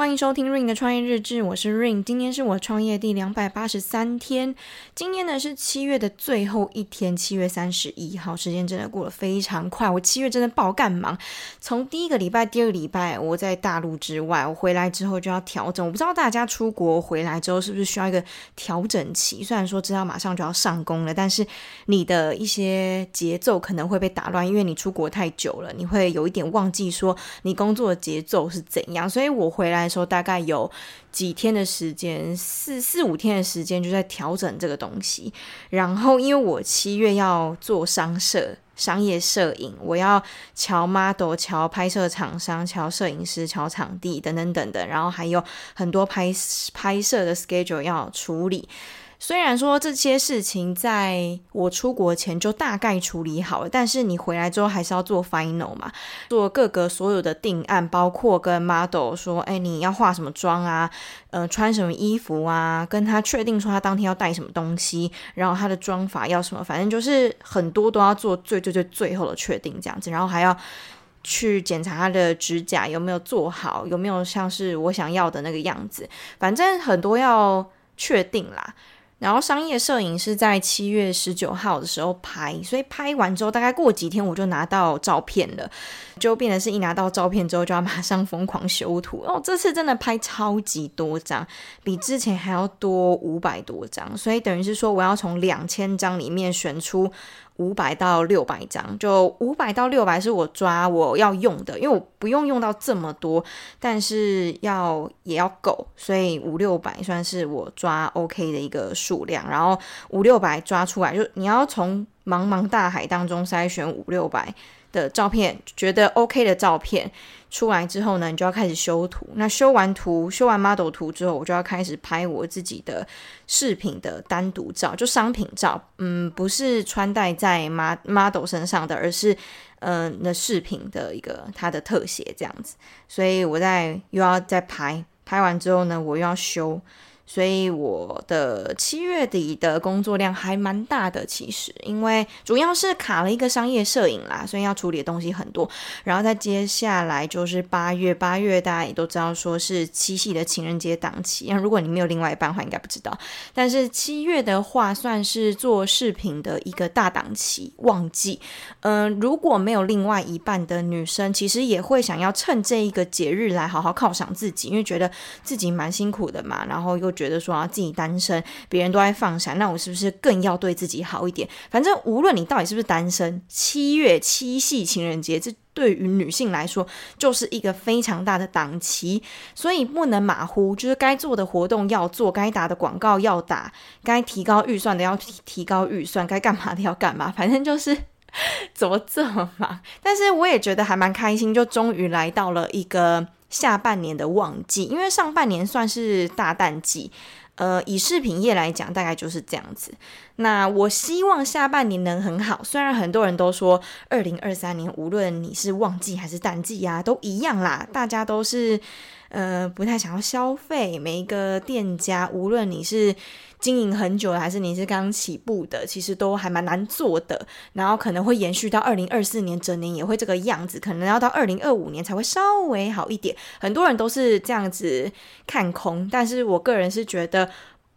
欢迎收听 Ring 的创业日志，我是 Ring，今天是我创业第两百八十三天，今天呢是七月的最后一天，七月三十一号，时间真的过得非常快，我七月真的爆干忙，从第一个礼拜、第二个礼拜我在大陆之外，我回来之后就要调整，我不知道大家出国回来之后是不是需要一个调整期，虽然说知道马上就要上工了，但是你的一些节奏可能会被打乱，因为你出国太久了，你会有一点忘记说你工作的节奏是怎样，所以我回来。说大概有几天的时间，四四五天的时间就在调整这个东西。然后，因为我七月要做商摄、商业摄影，我要瞧 model、瞧拍摄厂商、瞧摄影师、瞧场地等等等等，然后还有很多拍拍摄的 schedule 要处理。虽然说这些事情在我出国前就大概处理好了，但是你回来之后还是要做 final 嘛，做各个所有的定案，包括跟 model 说，哎，你要化什么妆啊，呃，穿什么衣服啊，跟他确定说他当天要带什么东西，然后他的妆发要什么，反正就是很多都要做最最最最后的确定这样子，然后还要去检查他的指甲有没有做好，有没有像是我想要的那个样子，反正很多要确定啦。然后商业摄影是在七月十九号的时候拍，所以拍完之后大概过几天我就拿到照片了，就变得是一拿到照片之后就要马上疯狂修图哦。这次真的拍超级多张，比之前还要多五百多张，所以等于是说我要从两千张里面选出。五百到六百张，就五百到六百是我抓我要用的，因为我不用用到这么多，但是要也要够，所以五六百算是我抓 OK 的一个数量。然后五六百抓出来，就你要从茫茫大海当中筛选五六百的照片，觉得 OK 的照片。出来之后呢，你就要开始修图。那修完图、修完 model 图之后，我就要开始拍我自己的饰品的单独照，就商品照。嗯，不是穿戴在 model 身上的，而是嗯，那饰品的一个它的特写这样子。所以我在又要再拍，拍完之后呢，我又要修。所以我的七月底的工作量还蛮大的，其实因为主要是卡了一个商业摄影啦，所以要处理的东西很多。然后再接下来就是八月，八月大家也都知道说是七夕的情人节档期。那如果你没有另外一半的话，应该不知道。但是七月的话，算是做饰品的一个大档期旺季。嗯、如果没有另外一半的女生，其实也会想要趁这一个节日来好好犒赏自己，因为觉得自己蛮辛苦的嘛，然后又。觉得说啊，自己单身，别人都在放闪，那我是不是更要对自己好一点？反正无论你到底是不是单身，七月七夕情人节，这对于女性来说就是一个非常大的档期，所以不能马虎，就是该做的活动要做，该打的广告要打，该提高预算的要提提高预算，该干嘛的要干嘛，反正就是怎么这么忙。但是我也觉得还蛮开心，就终于来到了一个。下半年的旺季，因为上半年算是大淡季，呃，以饰品业来讲，大概就是这样子。那我希望下半年能很好，虽然很多人都说二零二三年无论你是旺季还是淡季啊，都一样啦，大家都是呃不太想要消费，每一个店家无论你是。经营很久的，还是你是刚起步的，其实都还蛮难做的。然后可能会延续到二零二四年，整年也会这个样子，可能要到二零二五年才会稍微好一点。很多人都是这样子看空，但是我个人是觉得，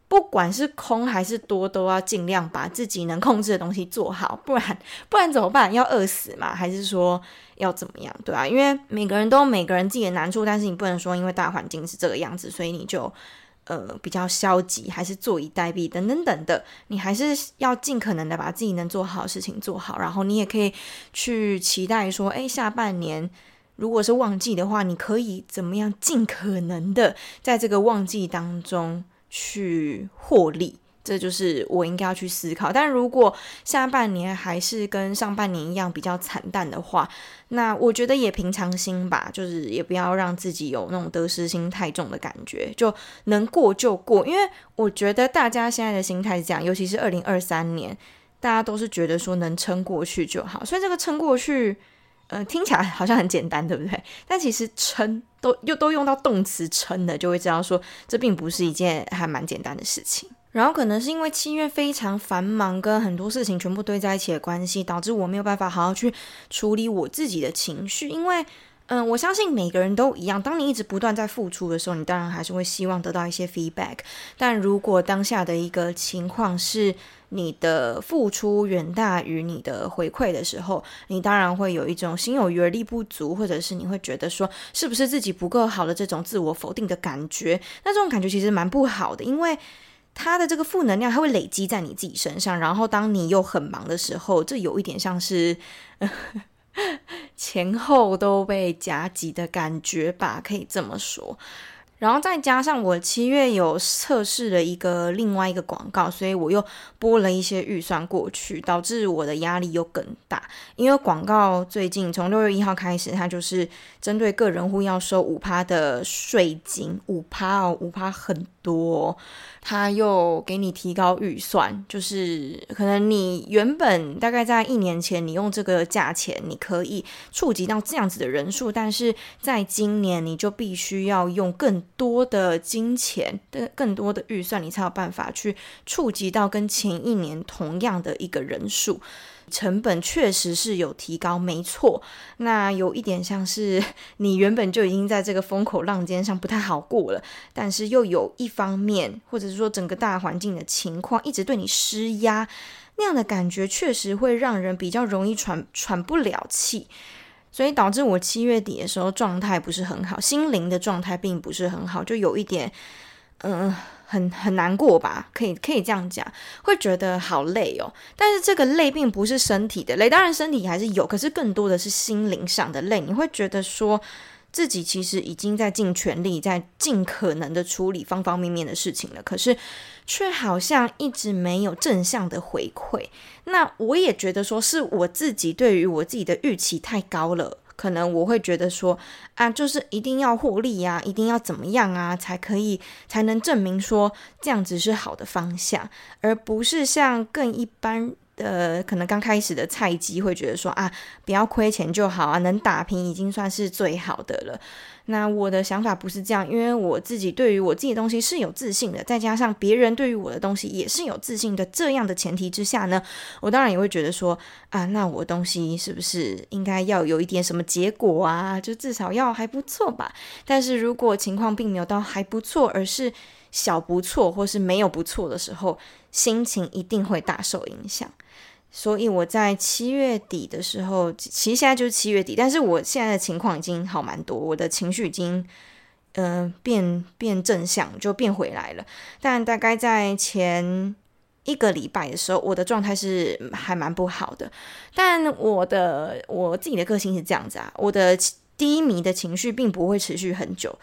不管是空还是多，都要尽量把自己能控制的东西做好，不然不然怎么办？要饿死嘛？还是说要怎么样？对啊，因为每个人都每个人自己的难处，但是你不能说因为大环境是这个样子，所以你就。呃，比较消极，还是坐以待毙，等等等的，你还是要尽可能的把自己能做好的事情做好。然后你也可以去期待说，哎，下半年如果是旺季的话，你可以怎么样尽可能的在这个旺季当中去获利。这就是我应该要去思考。但如果下半年还是跟上半年一样比较惨淡的话，那我觉得也平常心吧，就是也不要让自己有那种得失心太重的感觉，就能过就过。因为我觉得大家现在的心态是这样，尤其是二零二三年，大家都是觉得说能撑过去就好。所以这个撑过去，呃，听起来好像很简单，对不对？但其实撑都又都用到动词撑的，就会知道说这并不是一件还蛮简单的事情。然后可能是因为七月非常繁忙，跟很多事情全部堆在一起的关系，导致我没有办法好好去处理我自己的情绪。因为，嗯，我相信每个人都一样。当你一直不断在付出的时候，你当然还是会希望得到一些 feedback。但如果当下的一个情况是你的付出远大于你的回馈的时候，你当然会有一种心有余而力不足，或者是你会觉得说是不是自己不够好的这种自我否定的感觉。那这种感觉其实蛮不好的，因为他的这个负能量它会累积在你自己身上。然后当你又很忙的时候，这有一点像是。前后都被夹击的感觉吧，可以这么说。然后再加上我七月有测试了一个另外一个广告，所以我又拨了一些预算过去，导致我的压力又更大。因为广告最近从六月一号开始，它就是针对个人户要收五趴的税金，五趴哦，五趴很多。他又给你提高预算，就是可能你原本大概在一年前，你用这个价钱，你可以触及到这样子的人数，但是在今年你就必须要用更多的金钱的更多的预算，你才有办法去触及到跟前一年同样的一个人数。成本确实是有提高，没错。那有一点像是 你原本就已经在这个风口浪尖上不太好过了，但是又有一方面，或者是说整个大环境的情况一直对你施压，那样的感觉确实会让人比较容易喘喘不了气，所以导致我七月底的时候状态不是很好，心灵的状态并不是很好，就有一点，嗯、很很难过吧，可以可以这样讲，会觉得好累哦。但是这个累并不是身体的累，当然身体还是有，可是更多的是心灵上的累。你会觉得说自己其实已经在尽全力，在尽可能的处理方方面面的事情了，可是却好像一直没有正向的回馈。那我也觉得说是我自己对于我自己的预期太高了。可能我会觉得说啊，就是一定要获利呀，一定要怎么样啊，才可以才能证明说这样子是好的方向，而不是像更一般。呃，可能刚开始的菜鸡会觉得说啊，不要亏钱就好啊，能打平已经算是最好的了。那我的想法不是这样，因为我自己对于我自己的东西是有自信的，再加上别人对于我的东西也是有自信的，这样的前提之下呢，我当然也会觉得说啊，那我东西是不是应该要有一点什么结果啊？就至少要还不错吧。但是如果情况并没有到还不错，而是小不错或是没有不错的时候，心情一定会大受影响。所以我在七月底的时候，其实现在就是七月底，但是我现在的情况已经好蛮多，我的情绪已经嗯、变变正向，就变回来了。但大概在前一个礼拜的时候，我的状态是还蛮不好的。但我的我自己的个性是这样子啊，我的低迷的情绪并不会持续很久。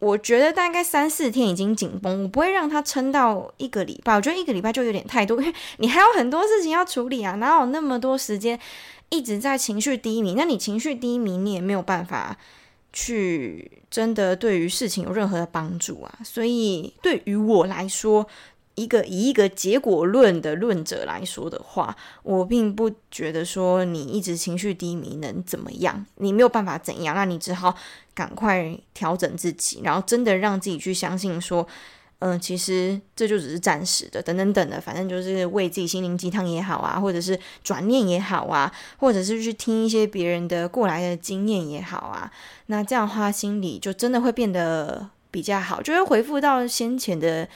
我觉得大概三四天已经紧绷，我不会让他撑到一个礼拜。我觉得一个礼拜就有点太多，因为你还有很多事情要处理啊，哪有那么多时间一直在情绪低迷？那你情绪低迷，你也没有办法去真的对于事情有任何的帮助啊。所以对于我来说，一个以一个结果论的论者来说的话，我并不觉得说你一直情绪低迷能怎么样，你没有办法怎样，那你只好赶快调整自己，然后真的让自己去相信说，嗯、其实这就只是暂时的，等等等的，反正就是喂自己心灵鸡汤也好啊，或者是转念也好啊，或者是去听一些别人的过来的经验也好啊，那这样的话心里就真的会变得比较好，就会恢复到先前的。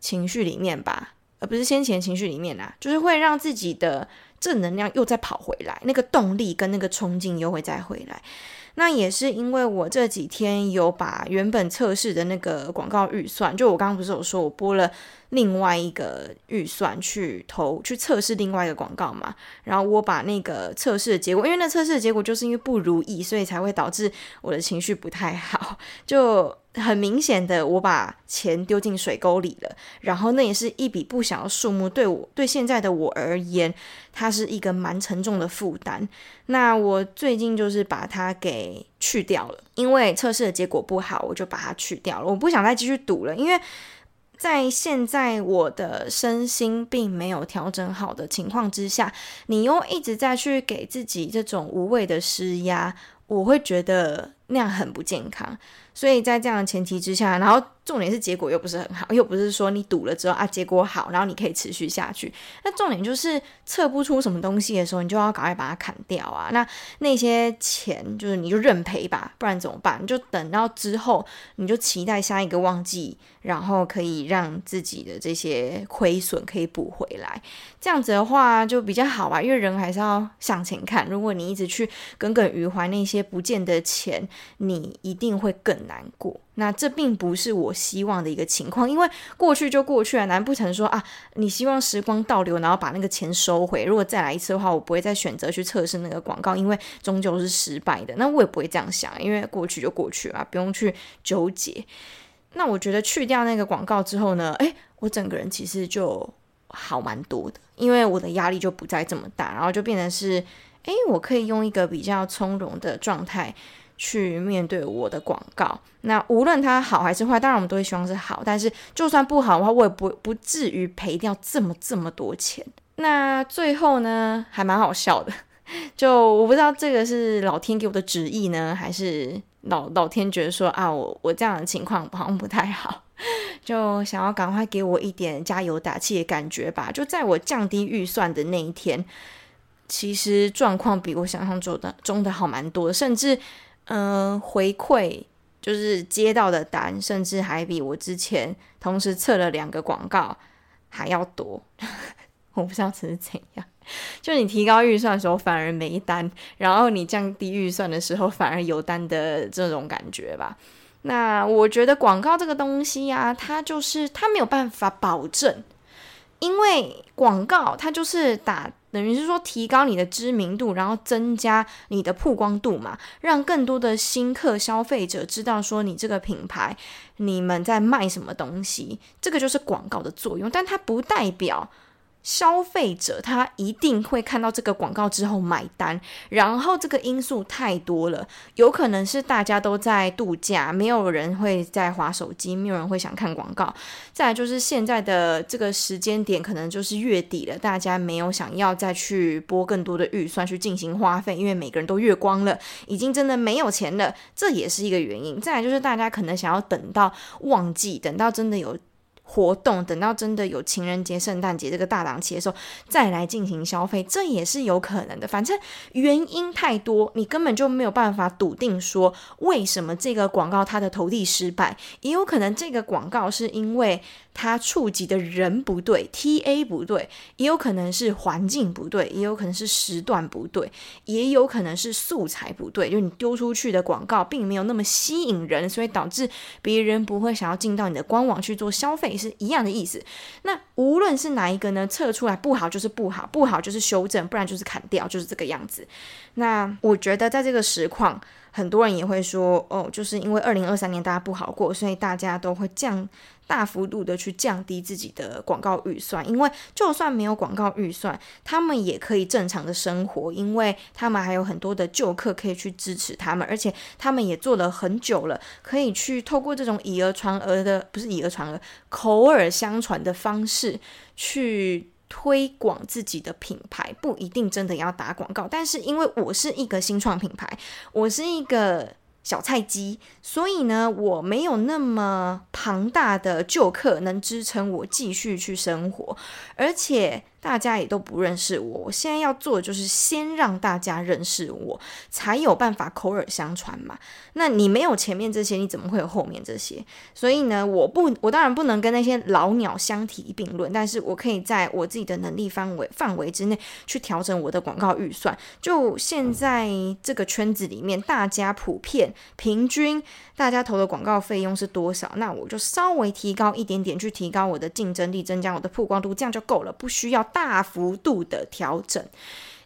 情绪里面吧，而不是先前情绪里面啊，就是会让自己的正能量又再跑回来，那个动力跟那个冲劲又会再回来。那也是因为我这几天有把原本测试的那个广告预算，就我刚刚不是有说我播了另外一个预算去投去测试另外一个广告嘛，然后我把那个测试的结果，因为那测试的结果就是因为不如意，所以才会导致我的情绪不太好，就。很明显的，我把钱丢进水沟里了，然后那也是一笔不小的数目，对我对现在的我而言，它是一个蛮沉重的负担。那我最近就是把它给去掉了，因为测试的结果不好，我就把它去掉了。我不想再继续赌了，因为在现在我的身心并没有调整好的情况之下，你又一直在去给自己这种无谓的施压，我会觉得那样很不健康。所以在这样的前提之下，然后重点是结果又不是很好，又不是说你赌了之后啊结果好，然后你可以持续下去。那重点就是测不出什么东西的时候，你就要赶快把它砍掉啊。那那些钱就是你就认赔吧，不然怎么办？你就等到之后，你就期待下一个旺季，然后可以让自己的这些亏损可以补回来。这样子的话就比较好吧，因为人还是要向前看。如果你一直去耿耿于怀那些不见的钱，你一定会更难过。那这并不是我希望的一个情况，因为过去就过去了。难不成说啊，你希望时光倒流，然后把那个钱收回？如果再来一次的话，我不会再选择去测试那个广告，因为终究是失败的。那我也不会这样想，因为过去就过去了，不用去纠结。那我觉得去掉那个广告之后呢，诶，我整个人其实就好蛮多的，因为我的压力就不再这么大，然后就变成是，诶，我可以用一个比较从容的状态。去面对我的广告，那无论它好还是坏，当然我们都会希望是好。但是就算不好的话，我也不不至于赔掉这么这么多钱。那最后呢，还蛮好笑的，就我不知道这个是老天给我的旨意呢，还是老老天觉得说啊，我我这样的情况好像不太好，就想要赶快给我一点加油打气的感觉吧。就在我降低预算的那一天，其实状况比我想象中的中的好蛮多，甚至。嗯、回馈就是接到的单，甚至还比我之前同时测了两个广告还要多。我不知道这是怎样，就你提高预算的时候反而没单，然后你降低预算的时候反而有单的这种感觉吧。那我觉得广告这个东西呀、它就是它没有办法保证，因为广告它就是打。等于是说，提高你的知名度，然后增加你的曝光度嘛，让更多的新客消费者知道说你这个品牌，你们在卖什么东西，这个就是广告的作用，但它不代表。消费者他一定会看到这个广告之后买单，然后这个因素太多了，有可能是大家都在度假，没有人会在划手机，没有人会想看广告。再来就是现在的这个时间点，可能就是月底了，大家没有想要再去拨更多的预算去进行花费，因为每个人都月光了，已经真的没有钱了，这也是一个原因。再来就是大家可能想要等到旺季，等到真的有。活动等到真的有情人节、圣诞节这个大档期的时候，再来进行消费，这也是有可能的。反正原因太多，你根本就没有办法笃定说为什么这个广告它的投递失败，也有可能这个广告是因为。它触及的人不对，TA 不对，也有可能是环境不对，也有可能是时段不对，也有可能是素材不对，就是你丢出去的广告并没有那么吸引人，所以导致别人不会想要进到你的官网去做消费，是一样的意思。那无论是哪一个呢，测出来不好就是不好，不好就是修正，不然就是砍掉，就是这个样子。那我觉得在这个实况。很多人也会说，哦，就是因为二零二三年大家不好过，所以大家都会降大幅度的去降低自己的广告预算。因为就算没有广告预算，他们也可以正常的生活，因为他们还有很多的旧客可以去支持他们，而且他们也做了很久了，可以去透过这种以讹传讹的，不是以讹传讹，口耳相传的方式去。推广自己的品牌不一定真的要打广告，但是因为我是一个新创品牌，我是一个小菜鸡，所以呢，我没有那么庞大的旧客能支撑我继续去生活，而且。大家也都不认识我，我现在要做的就是先让大家认识我，才有办法口耳相传嘛。那你没有前面这些，你怎么会有后面这些？所以呢，我不，我当然不能跟那些老鸟相提并论，但是我可以在我自己的能力范围范围之内去调整我的广告预算。就现在这个圈子里面，大家普遍平均，大家投的广告费用是多少？那我就稍微提高一点点，去提高我的竞争力，增加我的曝光度，这样就够了，不需要。大幅度的调整，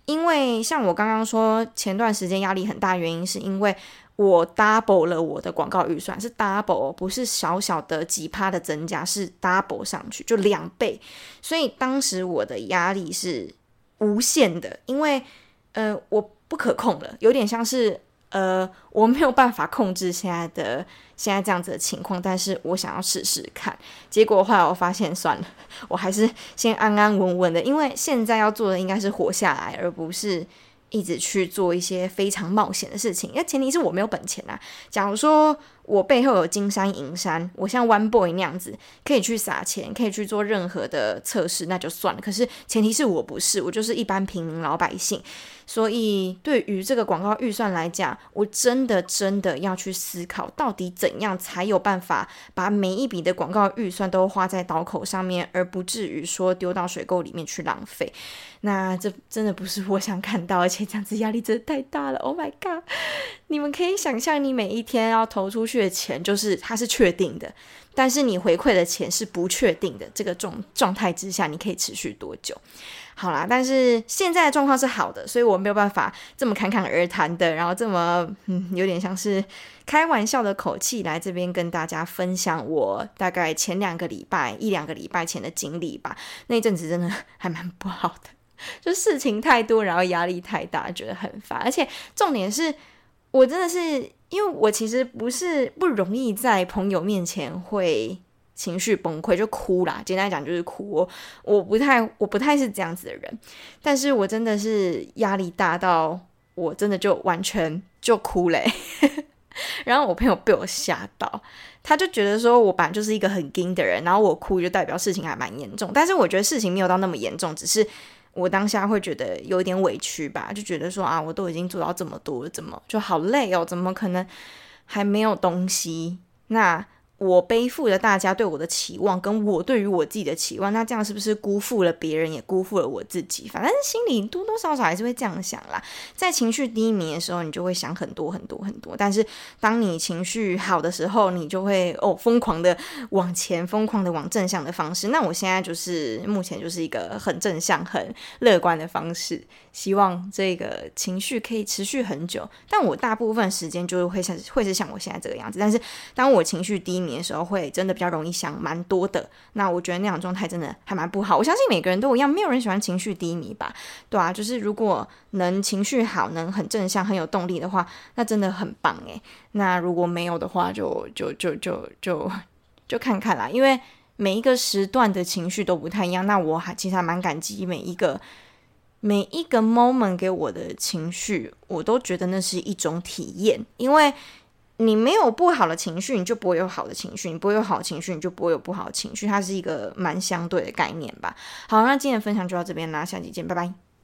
因为像我刚刚说，前段时间压力很大，原因是因为我 double 了我的广告预算，是 double，不是小小的几趴的增加，是 double 上去，就两倍。所以当时我的压力是无限的，因为呃，我不可控了，有点像是。呃，我没有办法控制现在的现在这样子的情况，但是我想要试试看。结果后来我发现，算了，我还是先安安稳稳的，因为现在要做的应该是活下来，而不是一直去做一些非常冒险的事情。因为前提是我没有本钱啊。假如说我背后有金山银山，我像 One Boy 那样子可以去撒钱，可以去做任何的测试，那就算了。可是前提是我不是，我就是一般平民老百姓。所以对于这个广告预算来讲，我真的真的要去思考，到底怎样才有办法把每一笔的广告预算都花在刀口上面，而不至于说丢到水沟里面去浪费。那这真的不是我想看到，而且这样子压力真的太大了。Oh my god！你们可以想象，你每一天要投出去的钱，就是它是确定的，但是你回馈的钱是不确定的。这个状状态之下，你可以持续多久？好啦，但是现在的状况是好的，所以我没有办法这么侃侃而谈的，然后这么嗯，有点像是开玩笑的口气来这边跟大家分享我大概前两个礼拜一两个礼拜前的经历吧。那一阵子真的还蛮不好的。就事情太多，然后压力太大，觉得很烦。而且重点是我真的是，因为我其实不是不容易在朋友面前会情绪崩溃就哭啦。简单讲就是哭，我我不太我不太是这样子的人。但是我真的是压力大到我真的就完全就哭嘞。然后我朋友被我吓到，他就觉得说我本来就是一个很硬的人，然后我哭就代表事情还蛮严重。但是我觉得事情没有到那么严重，只是。我当下会觉得有点委屈吧，就觉得说啊，我都已经做到这么多了，怎么就好累哦？怎么可能还没有东西？那。我背负了大家对我的期望，跟我对于我自己的期望，那这样是不是辜负了别人，也辜负了我自己？反正心里多多少少还是会这样想啦。在情绪低迷的时候，你就会想很多很多很多。但是当你情绪好的时候，你就会哦疯狂的往前，疯狂的往正向的方式。那我现在就是目前就是一个很正向、很乐观的方式。希望这个情绪可以持续很久。但我大部分时间就是会像会是像我现在这个样子。但是当我情绪低迷，的时候会真的比较容易想蛮多的，那我觉得那样状态真的还蛮不好。我相信每个人都一样，没有人喜欢情绪低迷吧？对啊，就是如果能情绪好，能很正向、很有动力的话，那真的很棒诶。那如果没有的话，就就就就就就看看啦。因为每一个时段的情绪都不太一样。那我还其实还蛮感激每一个每一个 moment 给我的情绪，我都觉得那是一种体验，因为。你没有不好的情绪，你就不会有好的情绪；你不会有好情绪，你就不会有不好的情绪。它是一个蛮相对的概念吧。好，那今天的分享就到这边啦，下期见，拜拜。